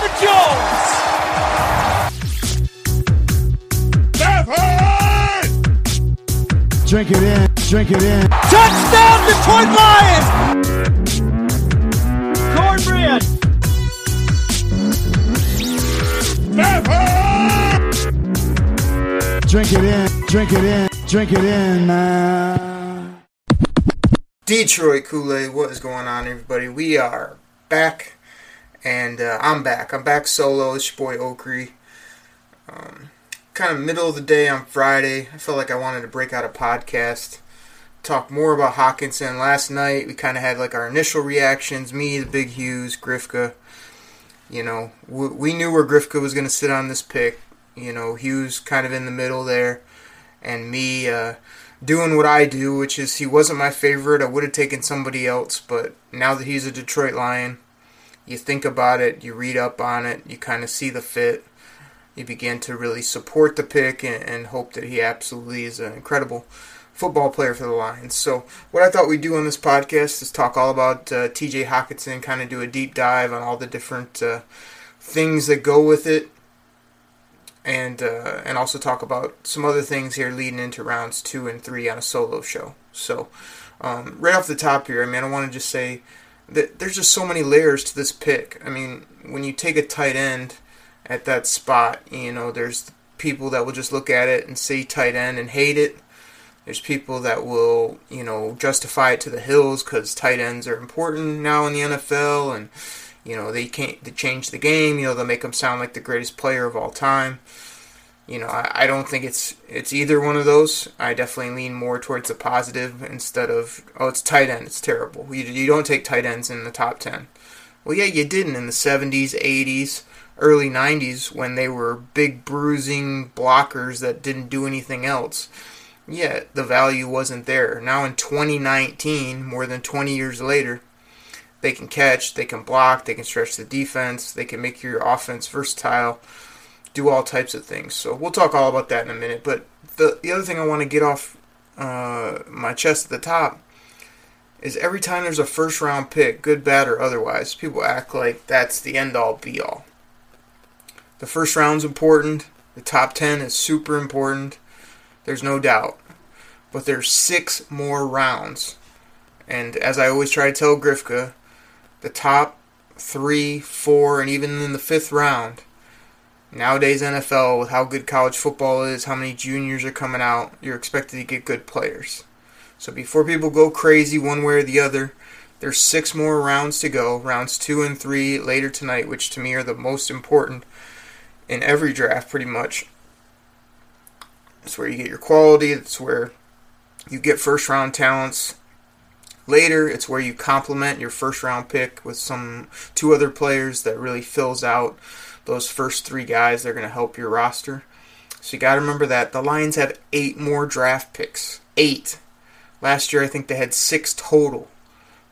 Marvin Jones. Drink it in, drink it in. Touchdown Detroit Lions. Cornbread. Drink it in, drink it in, drink it in, man. Detroit Kool Aid, what is going on, everybody? We are back, and uh, I'm back. I'm back solo. It's your boy Okri. Um, kind of middle of the day on Friday. I felt like I wanted to break out a podcast, talk more about Hockenson. Last night, we kind of had like our initial reactions me, the Big Hughes, Grifka. You know, we, we knew where Grifka was going to sit on this pick. You know, Hughes kind of in the middle there, and me. Uh, doing what I do, which is he wasn't my favorite. I would have taken somebody else, but now that he's a Detroit Lion, you think about it, you read up on it, you kind of see the fit, you begin to really support the pick and, and hope that he absolutely is an incredible football player for the Lions. So, what I thought we'd do on this podcast is talk all about uh, TJ Hockenson, kind of do a deep dive on all the different uh, things that go with it and uh, and also talk about some other things here leading into rounds two and three on a solo show. So um, right off the top here, I mean, I want to just say there's just so many layers to this pick. I mean, when you take a tight end at that spot, you know, there's people that will just look at it and say tight end and hate it. There's people that will, you know, justify it to the hills because tight ends are important now in the NFL and you know, they can't they change the game. You know, they'll make them sound like the greatest player of all time. You know, I, I don't think it's it's either one of those. I definitely lean more towards the positive instead of oh, it's tight end, it's terrible. You, you don't take tight ends in the top ten. Well, yeah, you didn't in the '70s, '80s, early '90s when they were big bruising blockers that didn't do anything else. Yeah, the value wasn't there. Now in 2019, more than 20 years later, they can catch, they can block, they can stretch the defense, they can make your offense versatile, do all types of things. So we'll talk all about that in a minute. But the the other thing I want to get off uh, my chest at the top is every time there's a first round pick, good, bad, or otherwise, people act like that's the end all be all. The first round's important. The top ten is super important. There's no doubt. But there's six more rounds. And as I always try to tell Grifka, the top three, four, and even in the fifth round. Nowadays, NFL, with how good college football is, how many juniors are coming out, you're expected to get good players. So before people go crazy one way or the other, there's six more rounds to go, rounds two and three later tonight, which to me are the most important in every draft, pretty much. It's where you get your quality, it's where you get first round talents Later, it's where you complement your first round pick with some two other players that really fills out those first three guys. They're going to help your roster. So you got to remember that the Lions have eight more draft picks. Eight. Last year, I think they had six total.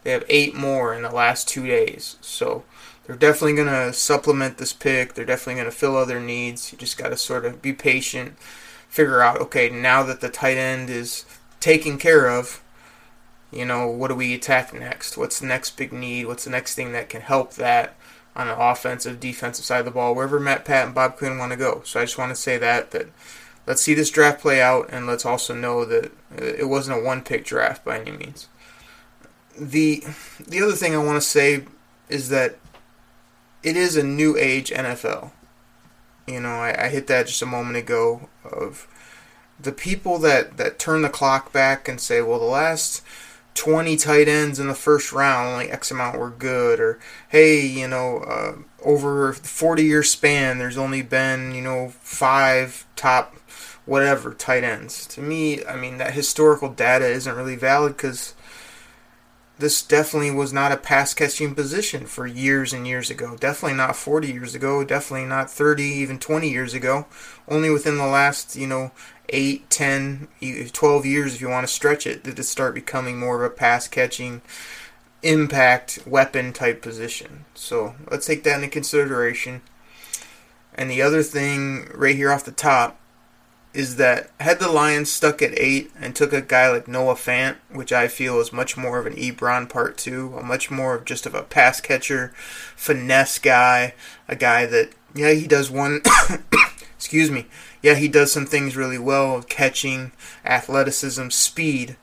They have eight more in the last two days. So they're definitely going to supplement this pick. They're definitely going to fill other needs. You just got to sort of be patient, figure out, okay, now that the tight end is taken care of, you know, what do we attack next? What's the next big need? What's the next thing that can help that on the offensive, defensive side of the ball, wherever Matt Pat and Bob Quinn want to go. So I just want to say that that let's see this draft play out, and let's also know that uh, it wasn't a one pick draft by any means. The the other thing I want to say is that it is a new age NFL. You know, I, I hit that just a moment ago of the people that, that turn the clock back and say, well, the last 20 tight ends in the first round, only X amount were good, or hey, you know, uh, over 40 year span, there's only been, you know, five top whatever tight ends. To me, I mean, that historical data isn't really valid because this definitely was not a pass catching position for years and years ago. Definitely not 40 years ago. Definitely not 30, even 20 years ago. Only within the last, you know, 8, 10, 12 years, if you want to stretch it, did it start becoming more of a pass catching impact weapon type position. So let's take that into consideration. And the other thing right here off the top is that had the Lions stuck at eight and took a guy like Noah Fant, which I feel is much more of an Ebron part two, a much more of just of a pass catcher, finesse guy, a guy that yeah he does one, excuse me, yeah he does some things really well, catching, athleticism, speed,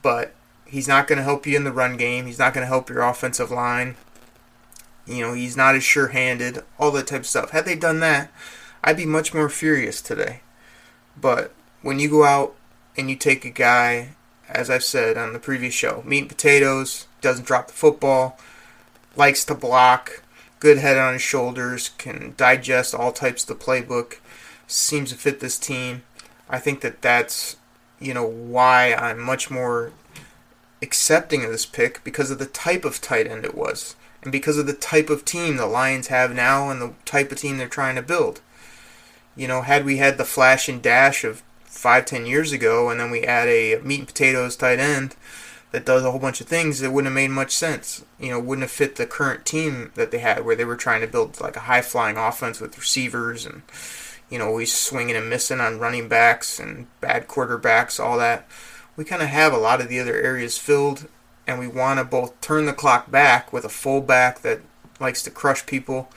but he's not going to help you in the run game. He's not going to help your offensive line. You know, he's not as sure-handed, all that type of stuff. Had they done that, I'd be much more furious today. But when you go out and you take a guy, as I've said on the previous show, meat and potatoes, doesn't drop the football, likes to block, good head on his shoulders, can digest all types of the playbook, seems to fit this team. I think that that's, you know, why I'm much more accepting of this pick because of the type of tight end it was and because of the type of team the Lions have now and the type of team they're trying to build. You know, had we had the flash and dash of five, ten years ago, and then we add a meat and potatoes tight end that does a whole bunch of things, it wouldn't have made much sense. You know, wouldn't have fit the current team that they had, where they were trying to build like a high flying offense with receivers and, you know, always swinging and missing on running backs and bad quarterbacks, all that. We kind of have a lot of the other areas filled, and we want to both turn the clock back with a fullback that likes to crush people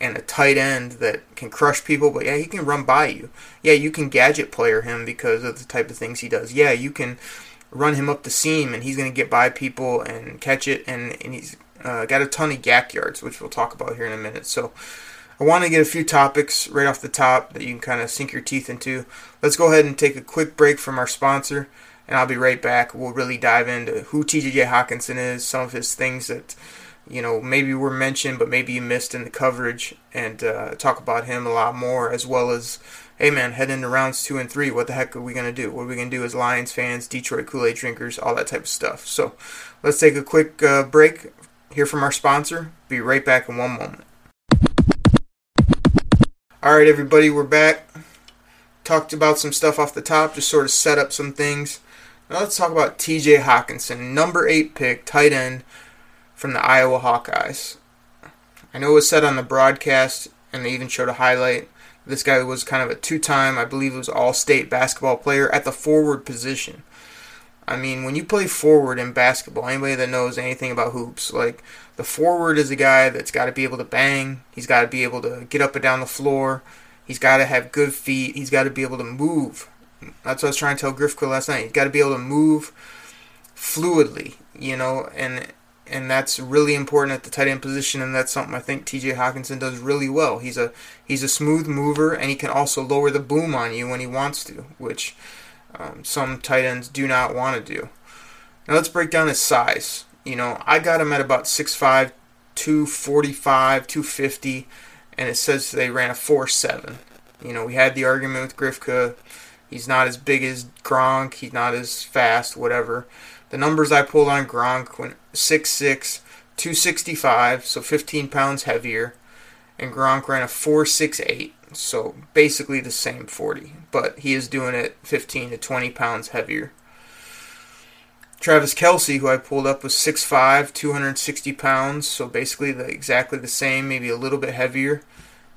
and a tight end that can crush people, but yeah, he can run by you. Yeah, you can gadget player him because of the type of things he does. Yeah, you can run him up the seam and he's going to get by people and catch it, and, and he's uh, got a ton of YAC yards, which we'll talk about here in a minute. So I want to get a few topics right off the top that you can kind of sink your teeth into. Let's go ahead and take a quick break from our sponsor, and I'll be right back. We'll really dive into who TJ Hockenson is, some of his things that you know, maybe were mentioned, but maybe you missed in the coverage, and uh, talk about him a lot more, as well as, hey man, head into rounds two and three. What the heck are we gonna do? What are we gonna do as Lions fans, Detroit Kool Aid drinkers, all that type of stuff? So, let's take a quick uh, break. Hear from our sponsor. Be right back in one moment. All right, everybody, we're back. Talked about some stuff off the top, just sort of set up some things. Now let's talk about T.J. Hockenson, number eight pick, tight end from the Iowa Hawkeyes. I know it was said on the broadcast, and they even showed a highlight. This guy was kind of a two time, I believe it was all state basketball player at the forward position. I mean, when you play forward in basketball, anybody that knows anything about hoops, like the forward is a guy that's got to be able to bang, he's got to be able to get up and down the floor, he's got to have good feet, he's got to be able to move. That's what I was trying to tell Grifka last night. He's got to be able to move fluidly, you know, and and that's really important at the tight end position, and that's something I think T.J. Hockenson does really well. He's a he's a smooth mover, and he can also lower the boom on you when he wants to, which um, some tight ends do not want to do. Now let's break down his size. You know, I got him at about 6'5", 245, 250, and it says they ran a 4.7. You know, we had the argument with Grifka. He's not as big as Gronk. He's not as fast, whatever. The numbers I pulled on Gronk went 6'6", 265, so 15 pounds heavier, and Gronk ran a 4'68", so basically the same 40, but he is doing it 15 to 20 pounds heavier. Travis Kelce, who I pulled up, was 6'5", 260 pounds, so basically the, exactly the same, maybe a little bit heavier,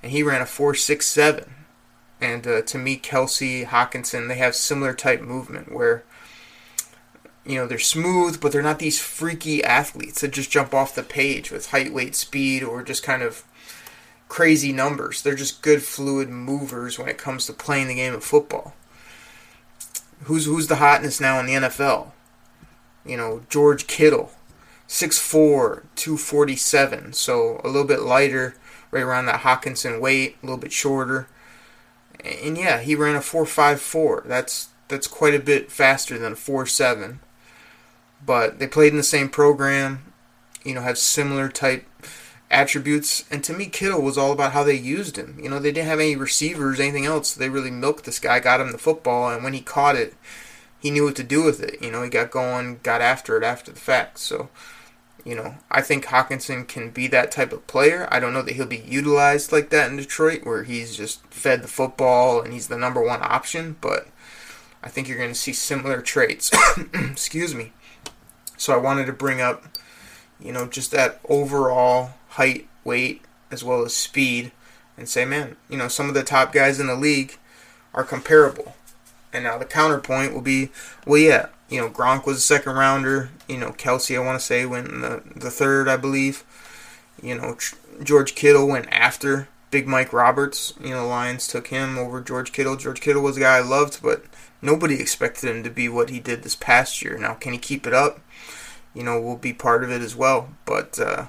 and he ran a 4'6'7". And uh, to me, Kelce, Hockenson, they have similar type movement where you know, they're smooth, but they're not these freaky athletes that just jump off the page with height, weight, speed, or just kind of crazy numbers. They're just good, fluid movers when it comes to playing the game of football. Who's who's the hotness now in the NFL? You know, George Kittle, 6'4", 247, so a little bit lighter, right around that Hockenson weight, a little bit shorter. And yeah, he ran a 4.54. That's that's quite a bit faster than a 4.7 but they played in the same program, you know, have similar type attributes. And to me, Kittle was all about how they used him. You know, they didn't have any receivers, anything else. They really milked this guy, got him the football, and when he caught it, he knew what to do with it. You know, he got going, got after it after the fact. So, you know, I think Hockenson can be that type of player. I don't know that he'll be utilized like that in Detroit, where he's just fed the football and he's the number one option, but I think you're going to see similar traits. Excuse me. So I wanted to bring up, you know, just that overall height, weight, as well as speed, and say, man, you know, some of the top guys in the league are comparable. And now the counterpoint will be, well, yeah, you know, Gronk was a second rounder. You know, Kelce, I want to say, went in the, the third, I believe. You know, George Kittle went after Big Mike Roberts. You know, Lions took him over George Kittle. George Kittle was a guy I loved, but nobody expected him to be what he did this past year. Now, can he keep it up? You know, will be part of it as well. But, uh,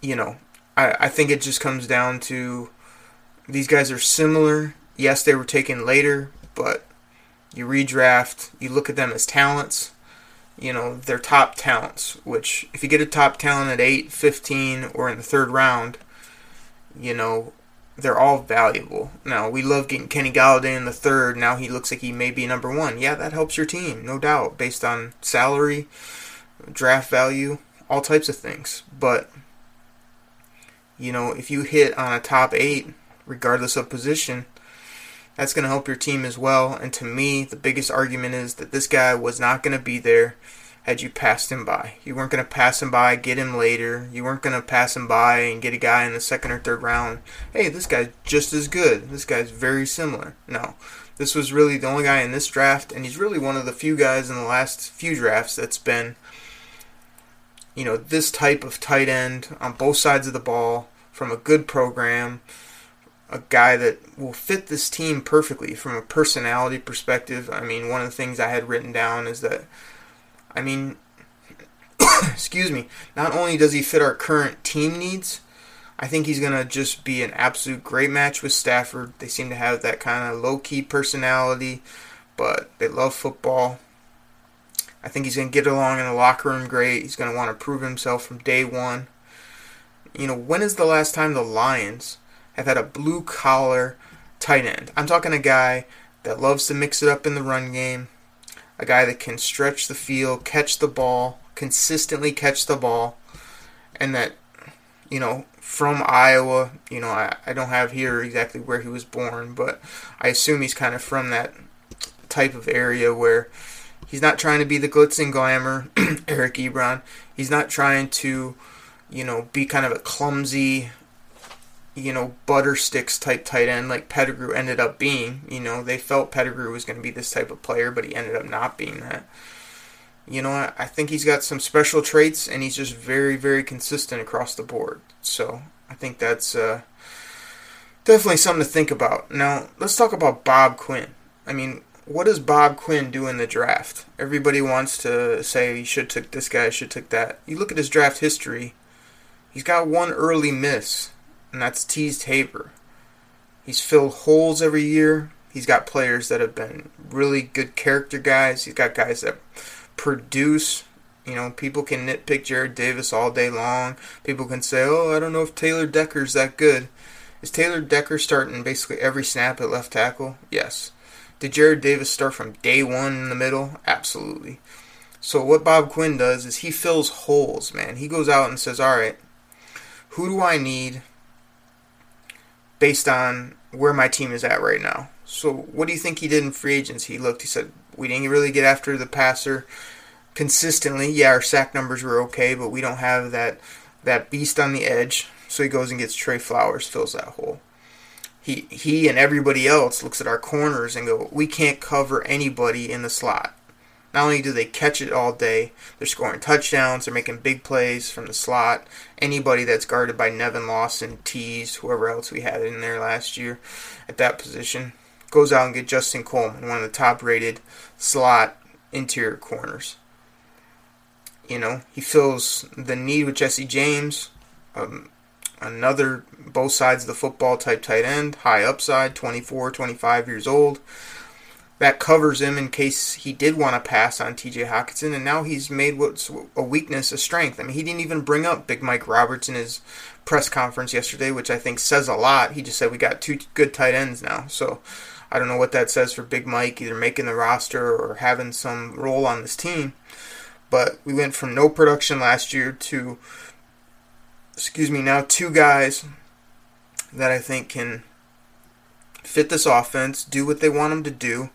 you know, I, I think it just comes down to these guys are similar. Yes, they were taken later, but you redraft, you look at them as talents. You know, they're top talents, which if you get a top talent at 8, 15, or in the third round, you know, they're all valuable. Now, we love getting Kenny Golladay in the third. Now he looks like he may be number one. Yeah, that helps your team, no doubt, based on salary, draft value, all types of things. But, you know, if you hit on a top eight, regardless of position, that's going to help your team as well. And to me, the biggest argument is that this guy was not going to be there had you passed him by. You weren't going to pass him by, get him later. You weren't going to pass him by and get a guy in the second or third round. Hey, this guy's just as good. This guy's very similar. No. This was really the only guy in this draft, and he's really one of the few guys in the last few drafts that's been, you know, this type of tight end on both sides of the ball from a good program a guy that will fit this team perfectly from a personality perspective. I mean, one of the things I had written down is that, I mean, excuse me, not only does he fit our current team needs, I think he's going to just be an absolute great match with Stafford. They seem to have that kind of low key personality, but they love football. I think he's going to get along in the locker room great. He's going to want to prove himself from day one. You know, when is the last time the Lions have had a blue collar tight end. I'm talking a guy that loves to mix it up in the run game, a guy that can stretch the field, catch the ball, consistently catch the ball, and that, you know, from Iowa, you know, I, I don't have here exactly where he was born, but I assume he's kind of from that type of area where he's not trying to be the glitz and glamour, Eric Ebron. He's not trying to, you know, be kind of a clumsy, you know, butter sticks type tight end like Pettigrew ended up being. You know, they felt Pettigrew was going to be this type of player, but he ended up not being that. You know, I think he's got some special traits, and he's just very, very consistent across the board. So I think that's uh, definitely something to think about. Now, let's talk about Bob Quinn. I mean, what does Bob Quinn do in the draft? Everybody wants to say he should took this guy, should took that. You look at his draft history. He's got one early miss and that's Teez Tabor. He's filled holes every year. He's got players that have been really good character guys. He's got guys that produce. You know, people can nitpick Jarrad Davis all day long. People can say, oh, I don't know if Taylor Decker's that good. Is Taylor Decker starting basically every snap at left tackle? Yes. Did Jarrad Davis start from day one in the middle? Absolutely. So what Bob Quinn does is he fills holes, man. He goes out and says, all right, who do I need based on where my team is at right now. So, what do you think he did in free agency? He looked, he said, we didn't really get after the passer consistently. Yeah, our sack numbers were okay, but we don't have that that beast on the edge. So he goes and gets Trey Flowers, fills that hole. He he and everybody else looks at our corners and go, we can't cover anybody in the slot. Not only do they catch it all day, they're scoring touchdowns, they're making big plays from the slot. Anybody that's guarded by Nevin Lawson, Teez, whoever else we had in there last year at that position, goes out and get Justin Coleman, one of the top rated slot interior corners. You know, he fills the need with Jesse James, um, another both sides of the football type tight end, high upside, 24, 25 years old that covers him in case he did want to pass on TJ Hockenson, and now he's made what's a weakness a strength. I mean, he didn't even bring up Big Mike Roberts in his press conference yesterday, which I think says a lot. He just said we got two good tight ends now. So I don't know what that says for Big Mike, either making the roster or having some role on this team. But we went from no production last year to, excuse me, now two guys that I think can fit this offense, do what they want them to do,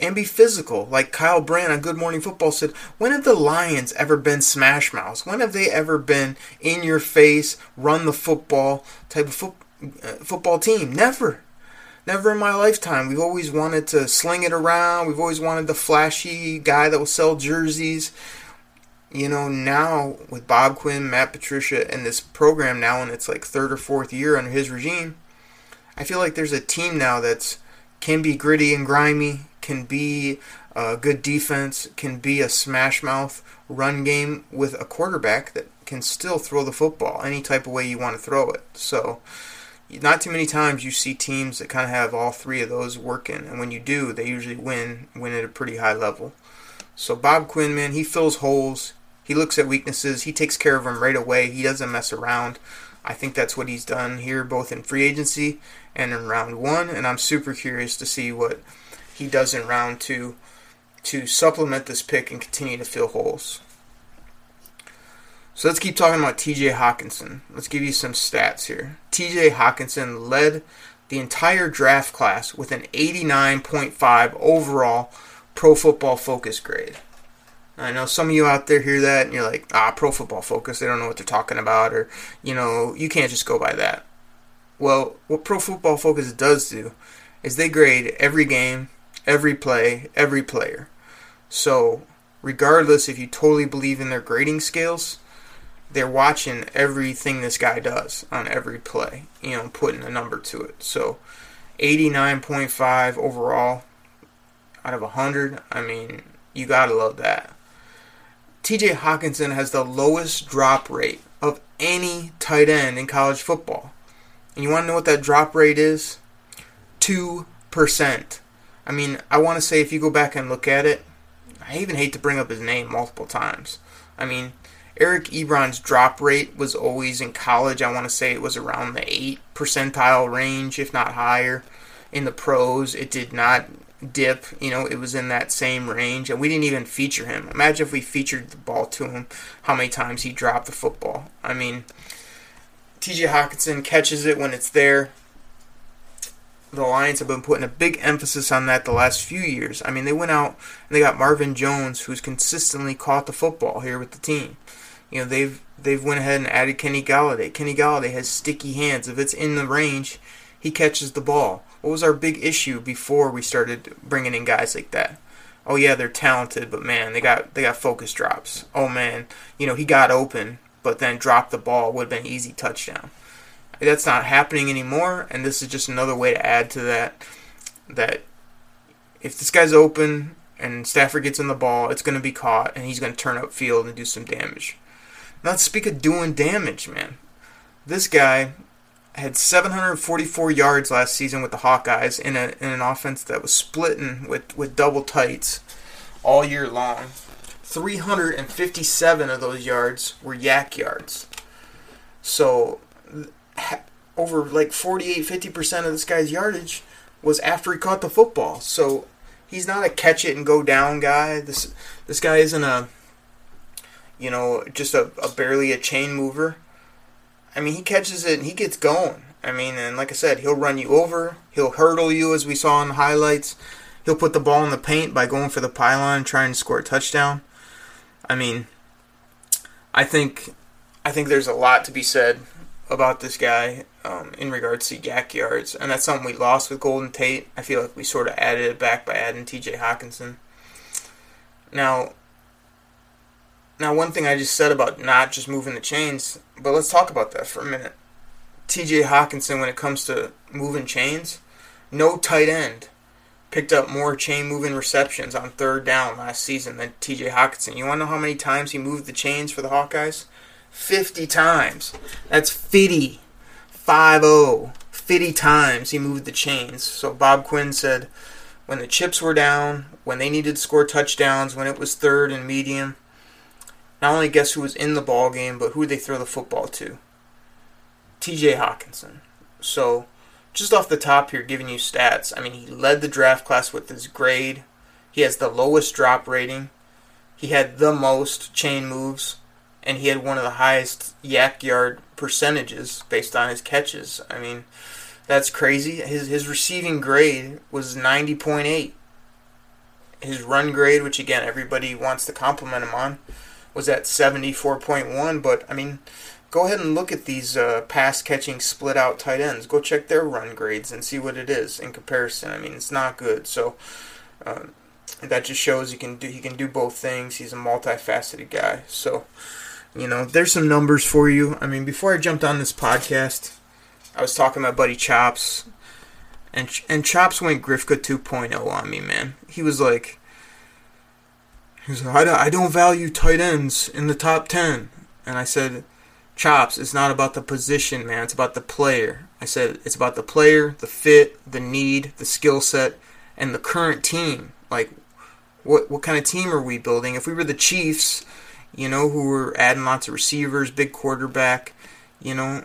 and be physical. Like Kyle Brandt on Good Morning Football said, when have the Lions ever been smash mouths? When have they ever been in your face, run the football type of fo- uh, football team? Never. Never in my lifetime. We've always wanted to sling it around. We've always wanted the flashy guy that will sell jerseys. You know, now with Bob Quinn, Matt Patricia, and this program now in its like third or fourth year under his regime, I feel like there's a team now that's can be gritty and grimy, can be a good defense, can be a smash mouth run game with a quarterback that can still throw the football any type of way you want to throw it. So, not too many times you see teams that kind of have all three of those working, and when you do, they usually win, win at a pretty high level. So Bob Quinn, man, he fills holes. He looks at weaknesses. He takes care of them right away. He doesn't mess around. I think that's what he's done here, both in free agency and in round one. And I'm super curious to see what he does in round two to supplement this pick and continue to fill holes. So let's keep talking about TJ Hockenson. Let's give you some stats here. TJ Hockenson led the entire draft class with an 89.5 overall pro football focus grade. I know some of you out there hear that and you're like, ah, pro football focus, they don't know what they're talking about, or, you know, you can't just go by that. Well, what pro football focus does do is they grade every game, every play, every player. So, regardless if you totally believe in their grading scales, they're watching everything this guy does on every play, you know, putting a number to it. So, 89.5 overall out of 100, I mean, you gotta love that. TJ Hockenson has the lowest drop rate of any tight end in college football. And you want to know what that drop rate is? 2%. I mean, I want to say if you go back and look at it, I even hate to bring up his name multiple times. I mean, Eric Ebron's drop rate was always in college, I want to say it was around the 8 percentile range, if not higher. In the pros, it did not dip. You know, it was in that same range, and we didn't even feature him. Imagine if we featured the ball to him, how many times he dropped the football. I mean, TJ Hockenson catches it when it's there. The Lions have been putting a big emphasis on that the last few years. I mean, they went out and they got Marvin Jones, who's consistently caught the football here with the team. You know, they've they've went ahead and added Kenny Golladay. Kenny Golladay has sticky hands. If it's in the range, he catches the ball. What was our big issue before we started bringing in guys like that? Oh yeah, they're talented, but man, they got they got focus drops. Oh man, you know he got open, but then dropped the ball. Would have been easy touchdown. That's not happening anymore, and this is just another way to add to that. That if this guy's open and Stafford gets in the ball, it's going to be caught, and he's going to turn up field and do some damage. Now let's speak of doing damage, man. This guy had 744 yards last season with the Hawkeyes in, a, in an offense that was splitting with, with double tights all year long. 357 of those yards were YAC yards. So over like 48 50% of this guy's yardage was after he caught the football. So he's not a catch it and go down guy. This this guy isn't a you know, just a, a barely a chain mover. I mean, he catches it and he gets going. I mean, and like I said, he'll run you over. He'll hurdle you, as we saw in the highlights. He'll put the ball in the paint by going for the pylon and trying to score a touchdown. I mean, I think, I think there's a lot to be said about this guy um, in regards to YAC yards, and that's something we lost with Golden Tate. I feel like we sort of added it back by adding T.J. Hockenson. Now, now, one thing I just said about not just moving the chains, but let's talk about that for a minute. TJ Hockenson, when it comes to moving chains, no tight end picked up more chain moving receptions on third down last season than TJ Hockenson. You want to know how many times he moved the chains for the Hawkeyes? 50 times. That's 50. 5 0. 50 times he moved the chains. So Bob Quinn said when the chips were down, when they needed to score touchdowns, when it was third and medium, not only guess who was in the ball game, but who they throw the football to. T.J. Hockenson. So just off the top here, giving you stats. I mean, he led the draft class with his grade. He has the lowest drop rating. He had the most chain moves, and he had one of the highest YAC yard percentages based on his catches. I mean, that's crazy. His his receiving grade was 90.8. His run grade, which again everybody wants to compliment him on, was at 74.1. But I mean, go ahead and look at these uh, pass catching split out tight ends. Go check their run grades and see what it is in comparison. I mean, it's not good. So. Uh, that just shows he can do he can do both things. He's a multifaceted guy. So, you know, there's some numbers for you. I mean, before I jumped on this podcast, I was talking to my buddy Chops, and and Chops went Grifka 2.0 on me, man. He was like, he was like, I don't value tight ends in the top 10. And I said, Chops, it's not about the position, man. It's about the player. I said, it's about the player, the fit, the need, the skill set, and the current team. Like, what what kind of team are we building? If we were the Chiefs, you know, who were adding lots of receivers, big quarterback, you know,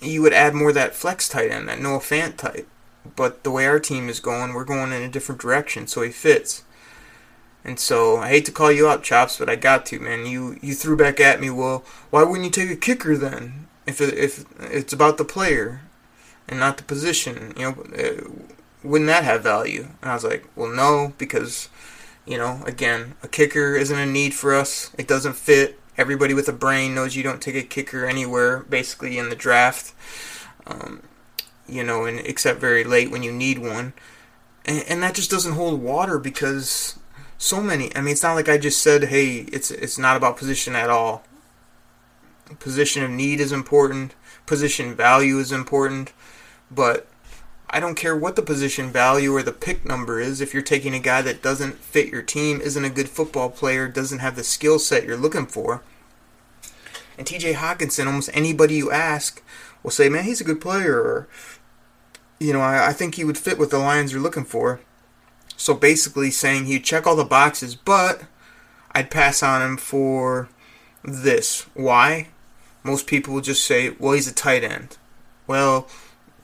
you would add more that flex tight end, that Noah Fant type. But the way our team is going, we're going in a different direction, so he fits. And so I hate to call you out, Chops, but I got to, man. You you threw back at me. Well, why wouldn't you take a kicker then? If it, if it's about the player and not the position, you know, uh, wouldn't that have value? And I was like, well, no, because you know, again, a kicker isn't a need for us. It doesn't fit. Everybody with a brain knows you don't take a kicker anywhere, basically in the draft. Um, you know, and except very late when you need one, and, and that just doesn't hold water because so many. I mean, it's not like I just said, "Hey, it's it's not about position at all." Position of need is important. Position value is important, but I don't care what the position value or the pick number is. If you're taking a guy that doesn't fit your team, isn't a good football player, doesn't have the skill set you're looking for. And TJ Hockenson, almost anybody you ask will say, man, he's a good player. Or, you know, I, I think he would fit what the Lions are looking for. So basically saying he'd check all the boxes, but I'd pass on him for this. Why? Most people will just say, well, he's a tight end. Well,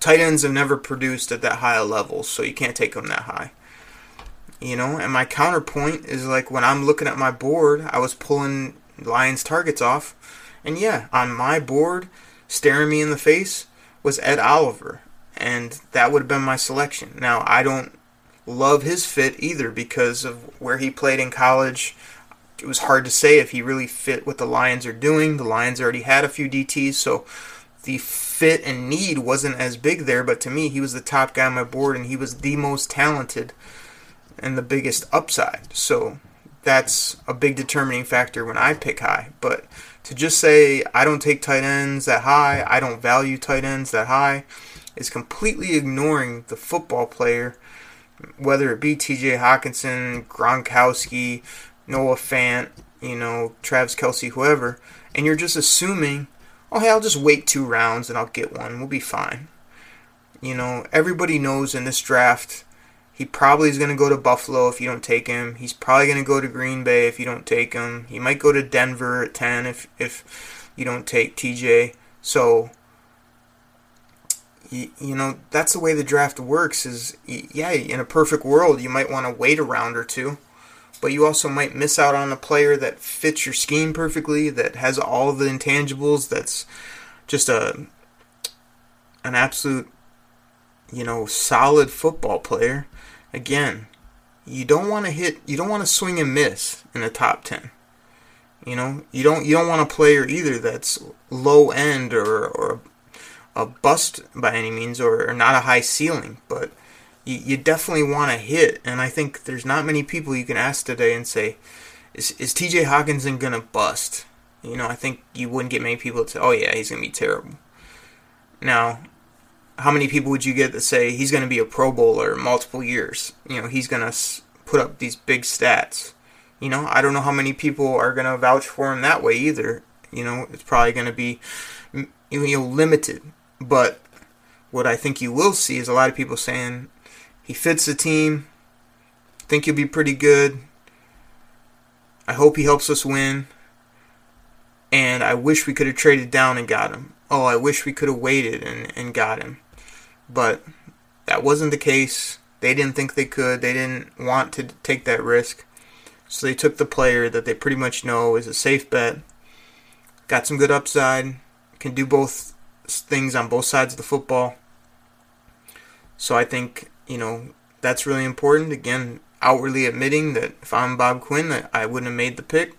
tight ends have never produced at that high a level, so you can't take them that high. You know, and my counterpoint is like when I'm looking at my board, I was pulling Lions targets off, and yeah, on my board, staring me in the face was Ed Oliver, and that would have been my selection. Now, I don't love his fit either because of where he played in college. It was hard to say if he really fit what the Lions are doing. The Lions already had a few DTs, so the fit and need wasn't as big there, but to me, he was the top guy on my board and he was the most talented and the biggest upside. So that's a big determining factor when I pick high. But to just say I don't take tight ends that high, I don't value tight ends that high, is completely ignoring the football player, whether it be TJ Hockenson, Gronkowski, Noah Fant, you know, Travis Kelce, whoever, and you're just assuming oh, hey, I'll just wait two rounds and I'll get one. We'll be fine. You know, everybody knows in this draft, he probably is going to go to Buffalo if you don't take him. He's probably going to go to Green Bay if you don't take him. He might go to Denver at 10 if, if you don't take TJ. So, you, you know, that's the way the draft works is, yeah, in a perfect world, you might want to wait a round or two but you also might miss out on a player that fits your scheme perfectly, that has all the intangibles, that's just a an absolute you know solid football player. Again, you don't want to hit you don't want to swing and miss in the top 10. You know, you don't you don't want a player either that's low end or or a bust by any means or, or not a high ceiling, but you, you definitely want to hit. And I think there's not many people you can ask today and say, is, is TJ Hockenson going to bust? You know, I think you wouldn't get many people to say, oh, yeah, he's going to be terrible. Now, how many people would you get that say he's going to be a Pro Bowler multiple years? You know, he's going to put up these big stats. You know, I don't know how many people are going to vouch for him that way either. You know, it's probably going to be you know limited. But what I think you will see is a lot of people saying he fits the team. Think he'll be pretty good. I hope he helps us win. And I wish we could have traded down and got him. Oh, I wish we could have waited and, and got him. but that wasn't the case. They didn't think they could. They didn't want to take that risk. So they took the player that they pretty much know is a safe bet. Got some good upside. Can do both things on both sides of the football. So I think, you know, that's really important. Again, outwardly admitting that if I'm Bob Quinn, that I wouldn't have made the pick.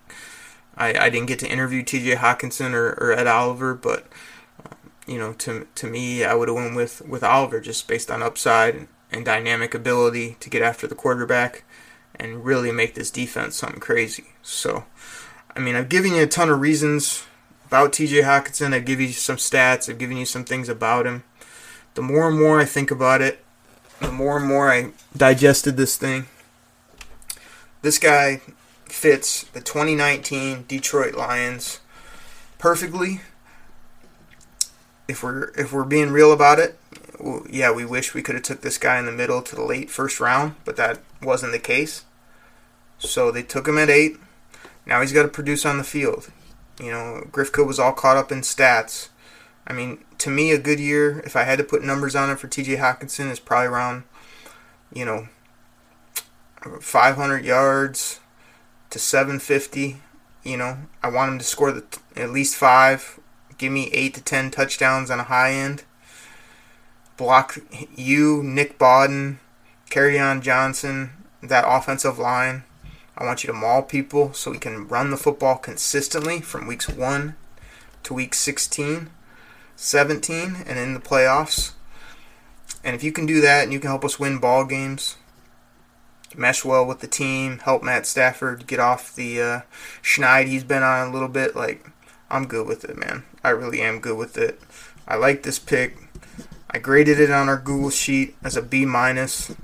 I, I didn't get to interview T.J. Hockenson or, or Ed Oliver, but um, you know, to to me, I would have went with with Oliver just based on upside and, and dynamic ability to get after the quarterback and really make this defense something crazy. So, I mean, I've given you a ton of reasons about TJ Hockenson. I've given you some stats. I've given you some things about him. The more and more I think about it, the more and more I digested this thing. This guy fits the 2019 Detroit Lions perfectly. If we're if we're being real about it, well, yeah, we wish we could have took this guy in the middle to the late first round, but that wasn't the case. So they took him at eight. Now he's got to produce on the field. You know, Grifka was all caught up in stats. I mean, to me, a good year, if I had to put numbers on it for TJ Hockenson, is probably around, you know, 500 yards to 750. You know, I want him to score the, at least five. Give me eight to 10 touchdowns on a high end. Block you, Nick Bawden, Kerryon Johnson, that offensive line. I want you to maul people so we can run the football consistently from weeks 1 to week 16, 17, and in the playoffs. And if you can do that and you can help us win ball games, mesh well with the team, help Matt Stafford get off the uh, schneid he's been on a little bit, like, I'm good with it, man. I really am good with it. I like this pick. I graded it on our Google sheet as a B minus,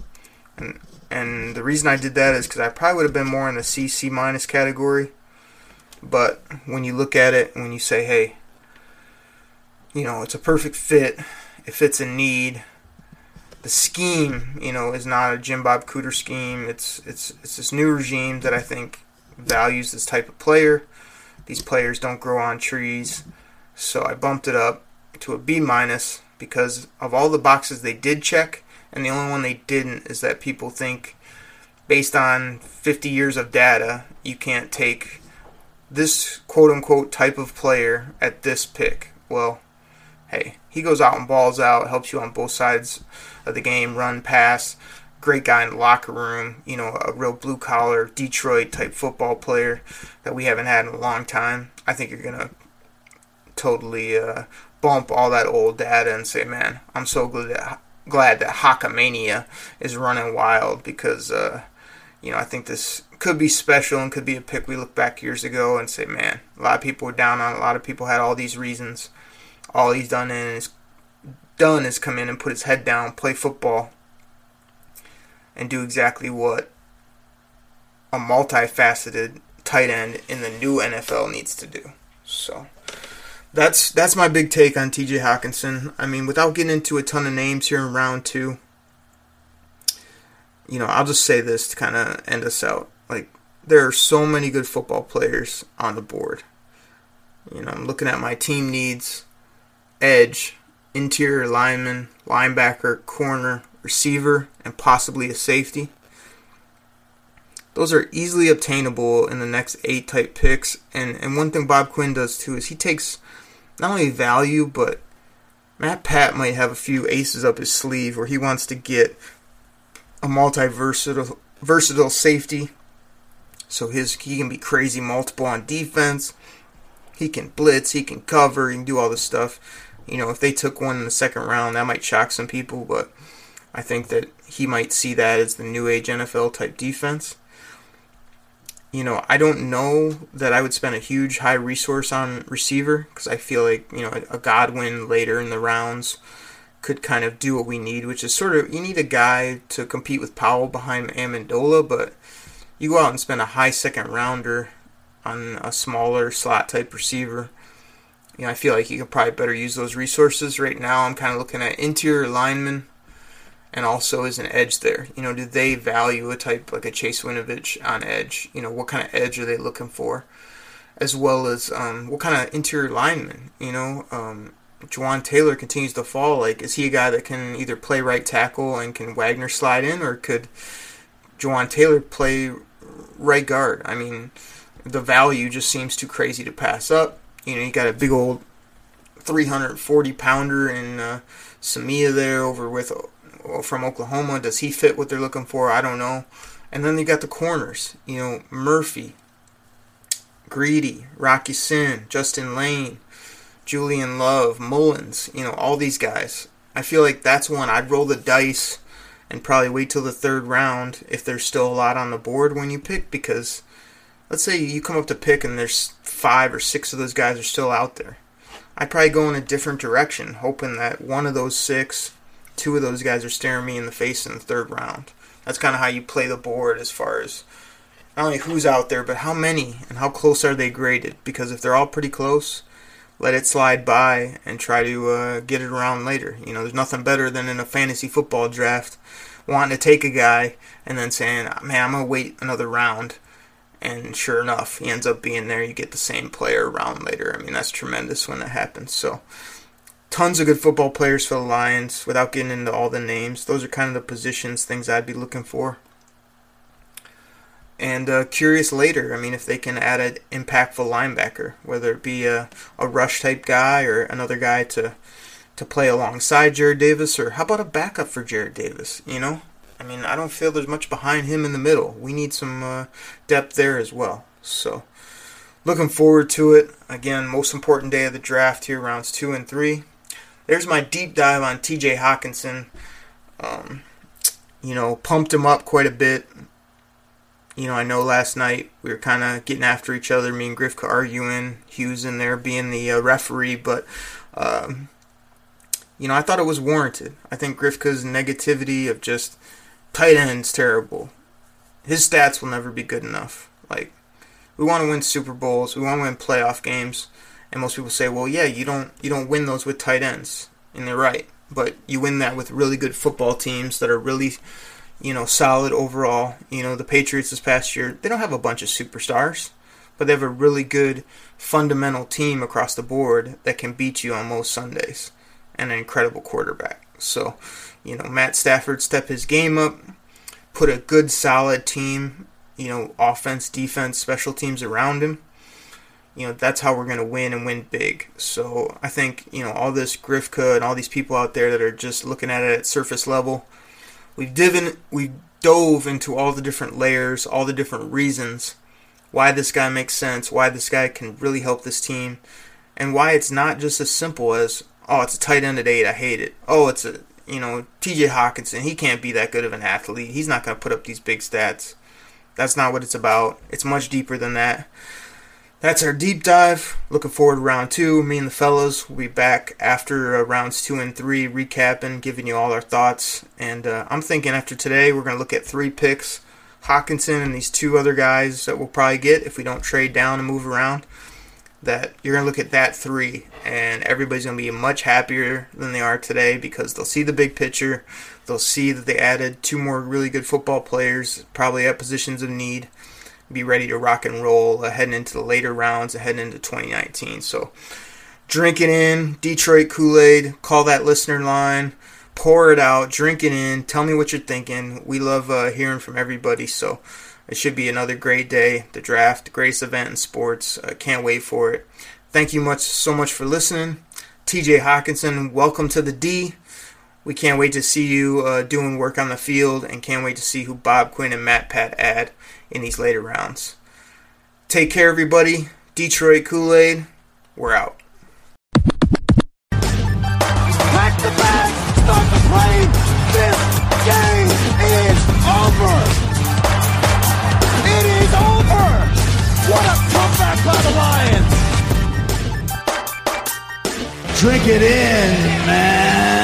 and and the reason I did that is because I probably would have been more in the C, C minus category. But when you look at it, when you say, hey, you know, it's a perfect fit, it fits a need. The scheme, you know, is not a Jim Bob Cooter scheme. It's it's it's this new regime that I think values this type of player. These players don't grow on trees, so I bumped it up to a B minus because of all the boxes they did check and the only one they didn't is that people think based on 50 years of data you can't take this quote unquote type of player at this pick. Well hey he goes out and balls out helps you on both sides of the game run pass great guy in the locker room you know a real blue collar detroit type football player that we haven't had in a long time. I think you're gonna totally uh, bump all that old data and say man i'm so glad that glad that Hockamania is running wild because, uh, you know, I think this could be special and could be a pick we look back years ago and say, man, a lot of people were down on. It. A lot of people had all these reasons. All he's done is done is come in and put his head down, play football, and do exactly what a multifaceted tight end in the new NFL needs to do. So that's that's my big take on TJ Hockenson. I mean, without getting into a ton of names here in round two, you know, I'll just say this to kind of end us out. Like, there are so many good football players on the board. You know, I'm looking at my team needs edge, interior lineman, linebacker, corner, receiver, and possibly a safety. Those are easily obtainable in the next eight type picks. And, and one thing Bob Quinn does too is he takes not only value, but Matt Pat might have a few aces up his sleeve where he wants to get a multi versatile versatile safety. So his he can be crazy multiple on defense. He can blitz, he can cover, he can do all this stuff. You know, if they took one in the second round, that might shock some people, but I think that he might see that as the new age NFL type defense you know, I don't know that I would spend a huge high resource on receiver because I feel like, you know, a Godwin later in the rounds could kind of do what we need, which is sort of you need a guy to compete with Powell behind Amendola, but you go out and spend a high second rounder on a smaller slot type receiver. You know, I feel like you could probably better use those resources right now. I'm kind of looking at interior linemen and also is an edge there. You know, do they value a type like a Chase Winovich on edge? You know, what kind of edge are they looking for? As well as um, what kind of interior lineman? You know, um, Jawaan Taylor continues to fall, like is he a guy that can either play right tackle and can Wagner slide in, or could Jawaan Taylor play right guard? I mean, the value just seems too crazy to pass up. You know, you got a big old 340 pounder in uh, Samia there over with from Oklahoma. Does he fit what they're looking for? I don't know. And then you got the corners. You know, Murphy, Greedy, Rock Ya-Sin, Justin Layne, Julian Love, Mullins. You know, all these guys. I feel like that's one I'd roll the dice and probably wait till the third round if there's still a lot on the board when you pick because let's say you come up to pick and there's five or six of those guys are still out there. I'd probably go in a different direction, hoping that one of those six, two of those guys are staring me in the face in the third round. That's kind of how you play the board as far as not only who's out there, but how many and how close are they graded. Because if they're all pretty close, let it slide by and try to uh, get it around later. You know, there's nothing better than in a fantasy football draft wanting to take a guy and then saying, man, I'm going to wait another round. And sure enough, he ends up being there. You get the same player around later. I mean, that's tremendous when that happens. So, tons of good football players for the Lions without getting into all the names. Those are kind of the positions, things I'd be looking for. And uh, curious later, I mean, if they can add an impactful linebacker, whether it be a, a rush type guy or another guy to to play alongside Jarrad Davis, or how about a backup for Jarrad Davis? You know, I mean, I don't feel there's much behind him in the middle. We need some uh, depth there as well. So, looking forward to it. Again, most important day of the draft here, rounds two and three. There's my deep dive on T.J. Hockenson. Um, you know, pumped him up quite a bit. You know, I know last night we were kind of getting after each other, me and Grifka arguing, Hughes in there being the uh, referee, but um, you know, I thought it was warranted. I think Grifka's negativity of just tight ends terrible. His stats will never be good enough. Like we want to win Super Bowls, we want to win playoff games, and most people say, "Well, yeah, you don't you don't win those with tight ends." And they're right, but you win that with really good football teams that are really you know, solid overall. You know, the Patriots this past year, they don't have a bunch of superstars, but they have a really good fundamental team across the board that can beat you on most Sundays and an incredible quarterback. So, you know, Matt Stafford step his game up, put a good solid team, you know, offense, defense, special teams around him. You know, that's how we're going to win and win big. So I think, you know, all this Grifka and all these people out there that are just looking at it at surface level, we've divin, we dove into all the different layers, all the different reasons why this guy makes sense, why this guy can really help this team, and why it's not just as simple as oh, it's a tight end at eight. I hate it. Oh, it's a you know T.J. Hockenson, He can't be that good of an athlete. He's not going to put up these big stats. That's not what it's about. It's much deeper than that. That's our deep dive. Looking forward to round two. Me and the fellows will be back after uh, rounds two and three, recapping, giving you all our thoughts. And uh, I'm thinking after today, we're going to look at three picks Hockenson and these two other guys that we'll probably get if we don't trade down and move around that you're going to look at that three and everybody's going to be much happier than they are today because they'll see the big picture. They'll see that they added two more really good football players, probably at positions of need, be ready to rock and roll uh, heading into the later rounds, heading into 2019. So drink it in, Detroit Kool Aid, call that listener line, pour it out, drink it in, tell me what you're thinking. We love uh, hearing from everybody. So it should be another great day. The draft, the greatest event in sports. Uh, can't wait for it. Thank you much so much for listening. TJ Hockenson, welcome to the D. We can't wait to see you uh, doing work on the field and can't wait to see who Bob Quinn and Matt Pat add in these later rounds. Take care, everybody. Detroit Kool Aid, we're out. Pack the bag, start the plane. This game is over. It is over. What a comeback by the Lions. Drink it in, man.